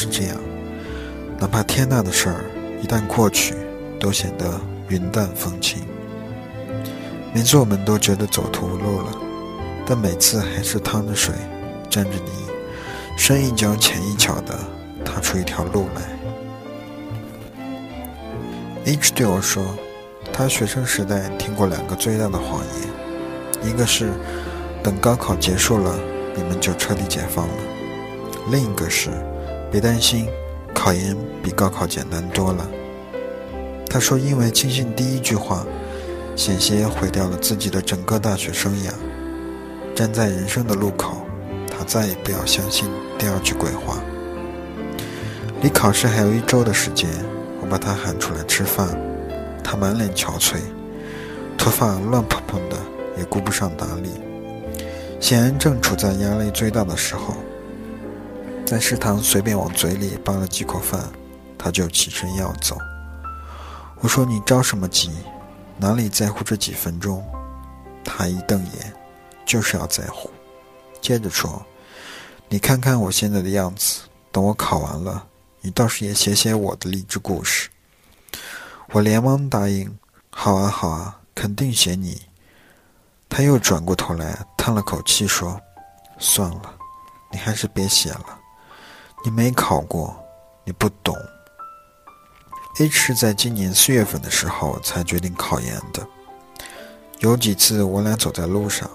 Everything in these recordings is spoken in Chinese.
是这样，哪怕天大的事儿一旦过去，都显得云淡风轻。每次我们都觉得走投无路了，但每次还是趟着水，沾着泥，深一脚浅一脚的踏出一条路来。H 对我说，他学生时代听过两个最大的谎言。一个是，等高考结束了，你们就彻底解放了；另一个是，别担心，考研比高考简单多了。他说，因为轻信第一句话，险些毁掉了自己的整个大学生涯。站在人生的路口，他再也不要相信第二句鬼话。离考试还有一周的时间，我把他喊出来吃饭，他满脸憔悴，头发乱蓬蓬的。也顾不上打理，显然正处在压力最大的时候。在食堂随便往嘴里扒了几口饭，他就起身要走。我说：“你着什么急？哪里在乎这几分钟？”他一瞪眼，就是要在乎。接着说：“你看看我现在的样子，等我考完了，你倒是也写写我的励志故事。”我连忙答应：“好啊，好啊，肯定写你。”他又转过头来，叹了口气说：“算了，你还是别写了。你没考过，你不懂。”H 是在今年四月份的时候才决定考研的。有几次我俩走在路上，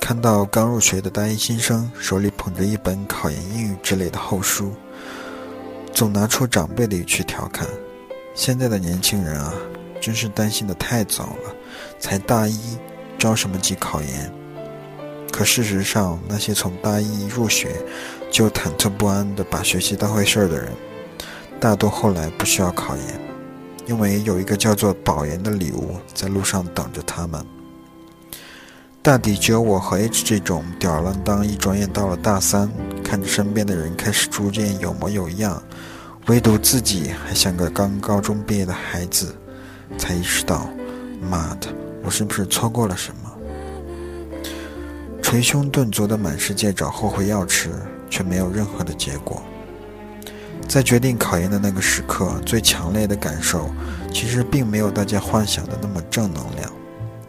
看到刚入学的大一新生手里捧着一本考研英语之类的厚书，总拿出长辈的语气调侃：“现在的年轻人啊，真是担心的太早了，才大一。”着什么急考研？可事实上，那些从大一入学就忐忑不安地把学习当回事儿的人，大多后来不需要考研，因为有一个叫做保研的礼物在路上等着他们。大抵只有我和 H 这种吊儿郎当，一转眼到了大三，看着身边的人开始逐渐有模有样，唯独自己还像个刚高中毕业的孩子，才意识到，妈的！我是不是错过了什么？捶胸顿足的满世界找后悔药吃，却没有任何的结果。在决定考研的那个时刻，最强烈的感受，其实并没有大家幻想的那么正能量，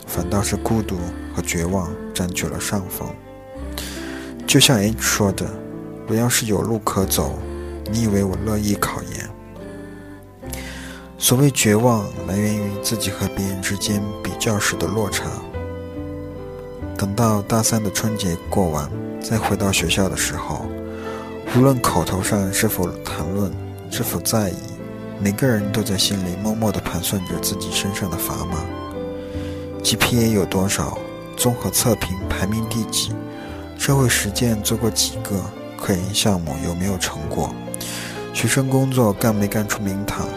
反倒是孤独和绝望占据了上风。就像 H 说的：“我要是有路可走，你以为我乐意考研？”所谓绝望，来源于自己和别人之间比较时的落差。等到大三的春节过完，再回到学校的时候，无论口头上是否谈论，是否在意，每个人都在心里默默地盘算着自己身上的砝码：GPA 有多少？综合测评排名第几？社会实践做过几个？科研项目有没有成果？学生工作干没干出名堂？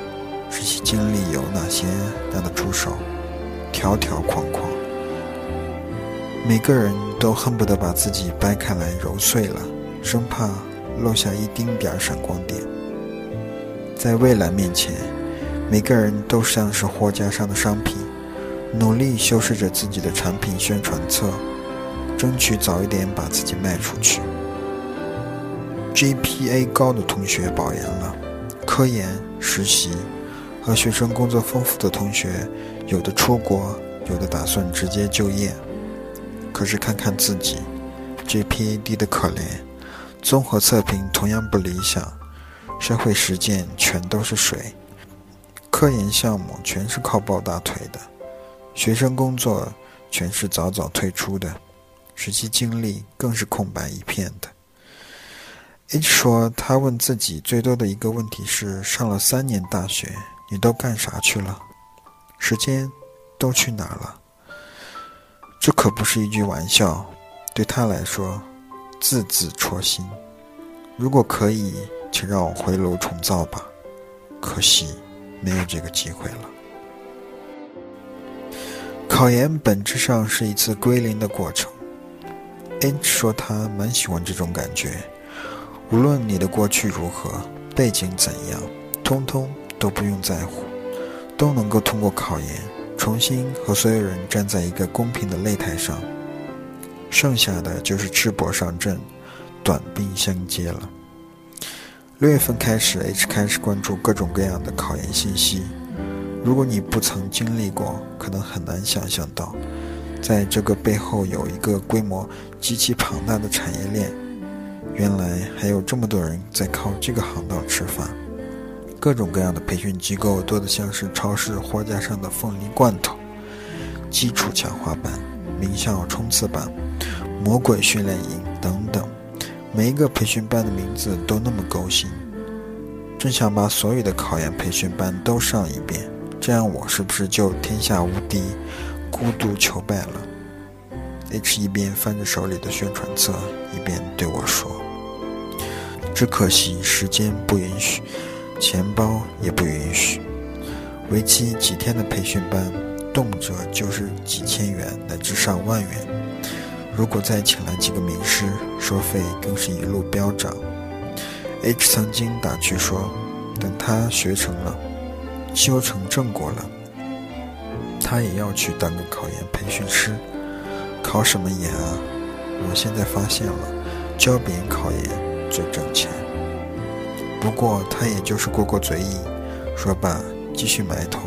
实习经历有哪些拿得出手？条条框框，每个人都恨不得把自己掰开来揉碎了，生怕漏下一丁点儿闪光点。在未来面前，每个人都像是货架上的商品，努力修饰着自己的产品宣传册，争取早一点把自己卖出去。GPA 高的同学保研了，科研实习。和学生工作丰富的同学，有的出国，有的打算直接就业。可是看看自己，GPA 低的可怜，综合测评同样不理想，社会实践全都是水，科研项目全是靠抱大腿的，学生工作全是早早退出的，实习经历更是空白一片的。H 说，他问自己最多的一个问题是：上了三年大学，你都干啥去了？时间都去哪了？这可不是一句玩笑，对他来说，字字戳心。如果可以，请让我回炉重造吧。可惜，没有这个机会了。考研本质上是一次归零的过程。H 说他蛮喜欢这种感觉，无论你的过去如何，背景怎样，通通都不用在乎，都能够通过考研，重新和所有人站在一个公平的擂台上。剩下的就是赤膊上阵，短兵相接了。六月份开始，H 开始关注各种各样的考研信息。如果你不曾经历过，可能很难想象到，在这个背后有一个规模极其庞大的产业链。原来还有这么多人在靠这个行当吃饭。各种各样的培训机构多得像是超市货架上的凤梨罐头。基础强化班、名校冲刺班、魔鬼训练营等等，每一个培训班的名字都那么勾心。真想把所有的考研培训班都上一遍。这样我是不是就天下无敌、孤独求败了？H 一边翻着手里的宣传册，一边对我说：“只可惜时间不允许，钱包也不允许。为期几天的培训班，动辄就是几千元乃至上万元。如果再请来几个名师，收费更是一路飙涨。”H 曾经打趣说：“等他学成了。”修成正果了，他也要去当个考研培训师。考什么研啊？我现在发现了，教别人考研最挣钱。不过他也就是过过嘴瘾，说罢继续埋头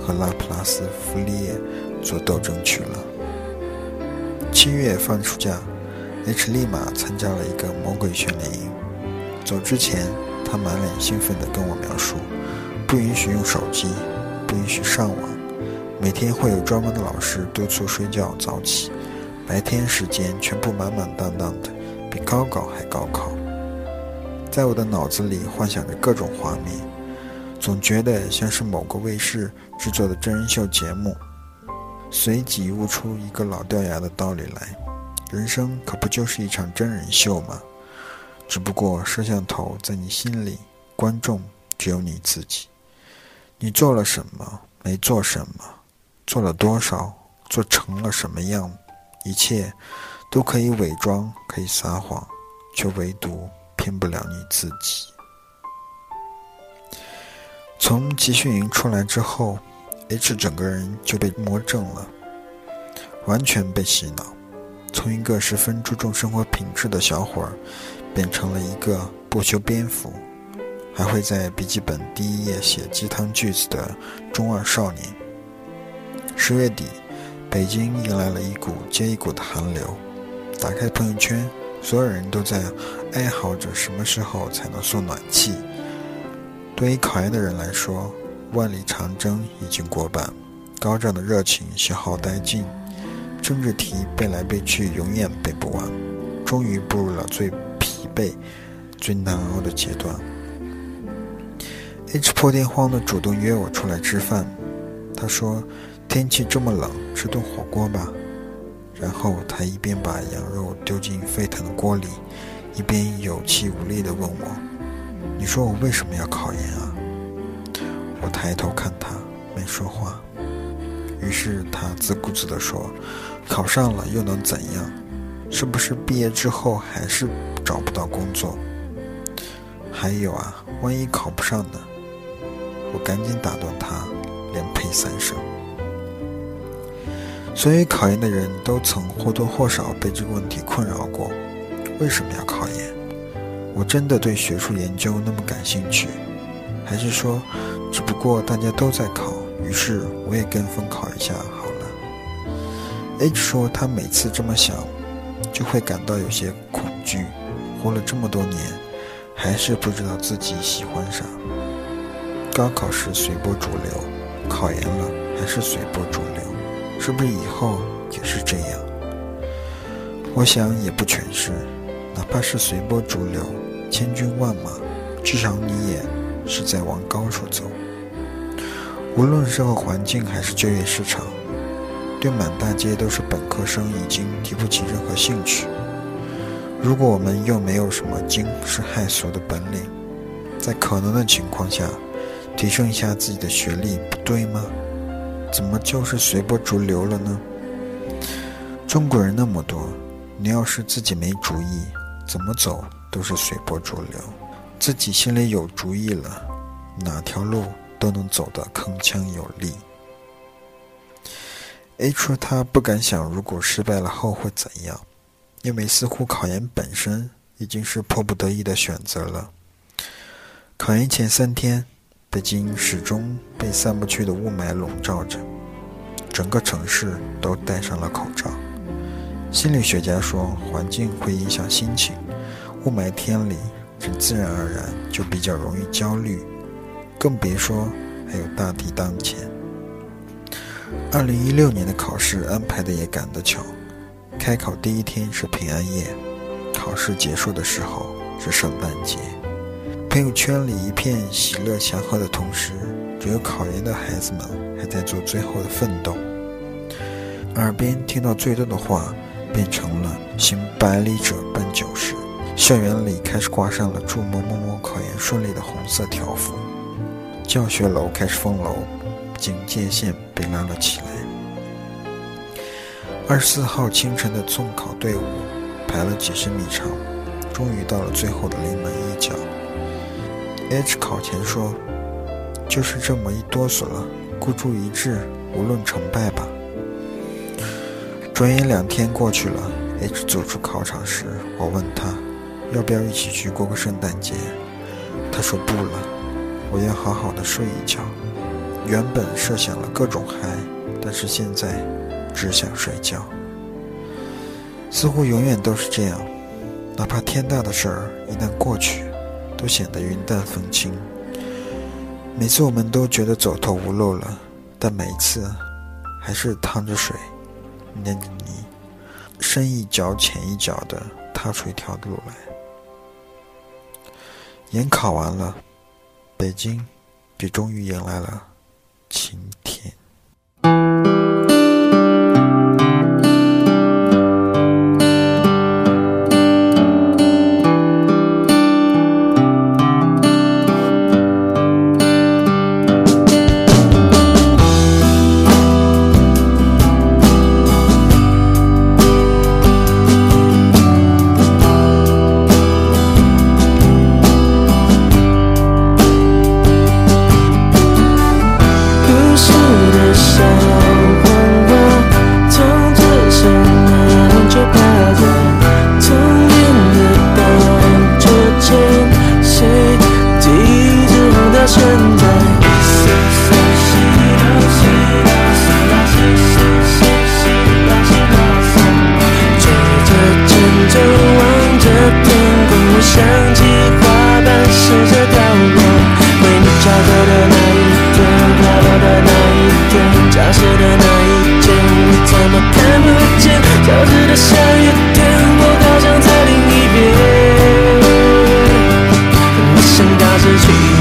和拉普拉斯弗利叶做斗争去了。七月放暑假，H 立马参加了一个魔鬼训练营。走之前，他满脸兴奋地跟我描述。不允许用手机，不允许上网。每天会有专门的老师督促睡觉早起，白天时间全部满满当当的，比高考还高考。在我的脑子里幻想着各种画面，总觉得像是某个卫视制作的真人秀节目。随即悟出一个老掉牙的道理来：人生可不就是一场真人秀吗？只不过摄像头在你心里，观众只有你自己。你做了什么？没做什么？做了多少？做成了什么样？一切都可以伪装，可以撒谎，却唯独骗不了你自己。从集训营出来之后，H 整个人就被魔怔了，完全被洗脑，从一个十分注重生活品质的小伙儿，变成了一个不修边幅。还会在笔记本第一页写鸡汤句子的中二少年。十月底，北京迎来了一股接一股的寒流。打开朋友圈，所有人都在哀嚎着什么时候才能送暖气。对于考研的人来说，万里长征已经过半，高涨的热情消耗殆尽，政治题背来背去永远背不完，终于步入了最疲惫、最难熬的阶段。H 破天荒的主动约我出来吃饭，他说：“天气这么冷，吃顿火锅吧。”然后他一边把羊肉丢进沸腾的锅里，一边有气无力地问我：“你说我为什么要考研啊？”我抬头看他，没说话。于是他自顾自地说：“考上了又能怎样？是不是毕业之后还是找不到工作？还有啊，万一考不上呢？”我赶紧打断他，连呸三声。所有考研的人都曾或多或少被这个问题困扰过：为什么要考研？我真的对学术研究那么感兴趣，还是说，只不过大家都在考，于是我也跟风考一下好了？H 说他每次这么想，就会感到有些恐惧。活了这么多年，还是不知道自己喜欢啥。高考是随波逐流，考研了还是随波逐流，是不是以后也是这样？我想也不全是，哪怕是随波逐流，千军万马，至少你也是在往高处走。无论社会环境还是就业市场，对满大街都是本科生已经提不起任何兴趣。如果我们又没有什么惊世骇俗的本领，在可能的情况下，提升一下自己的学历，不对吗？怎么就是随波逐流了呢？中国人那么多，你要是自己没主意，怎么走都是随波逐流。自己心里有主意了，哪条路都能走得铿锵有力。A 说他不敢想，如果失败了后会怎样。因为似乎考研本身已经是迫不得已的选择了。考研前三天，北京始终被散不去的雾霾笼罩着，整个城市都戴上了口罩。心理学家说，环境会影响心情，雾霾天里，人自然而然就比较容易焦虑，更别说还有大敌当前。二零一六年的考试安排的也赶得巧。开考第一天是平安夜，考试结束的时候是圣诞节。朋友圈里一片喜乐祥和的同时，只有考研的孩子们还在做最后的奋斗。耳边听到最多的话，变成了“行百里者半九十”。校园里开始挂上了祝某某某考研顺利的红色条幅，教学楼开始封楼，警戒线被拉了起来。二十四号清晨的送考队伍排了几十米长，终于到了最后的临门一脚。H 考前说：“就是这么一哆嗦了，孤注一掷，无论成败吧。”转眼两天过去了，H 走出考场时，我问他：“要不要一起去过个圣诞节？”他说：“不了，我要好好的睡一觉。”原本设想了各种嗨，但是现在。只想睡觉，似乎永远都是这样。哪怕天大的事儿一旦过去，都显得云淡风轻。每次我们都觉得走投无路了，但每一次还是趟着水，捏着泥，深一脚浅一脚的踏出一条路来。研考完了，北京也终于迎来了晴天。那是情。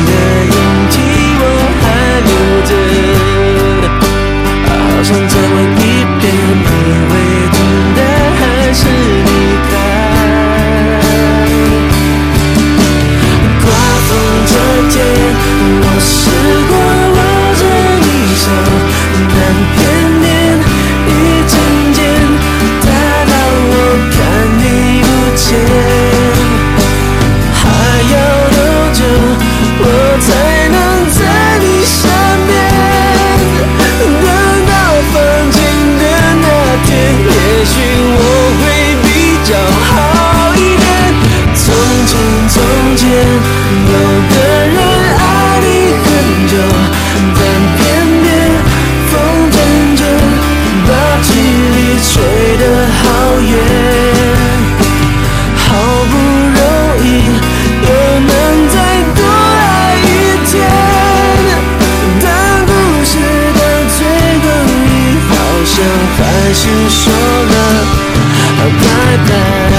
还是说了拜拜。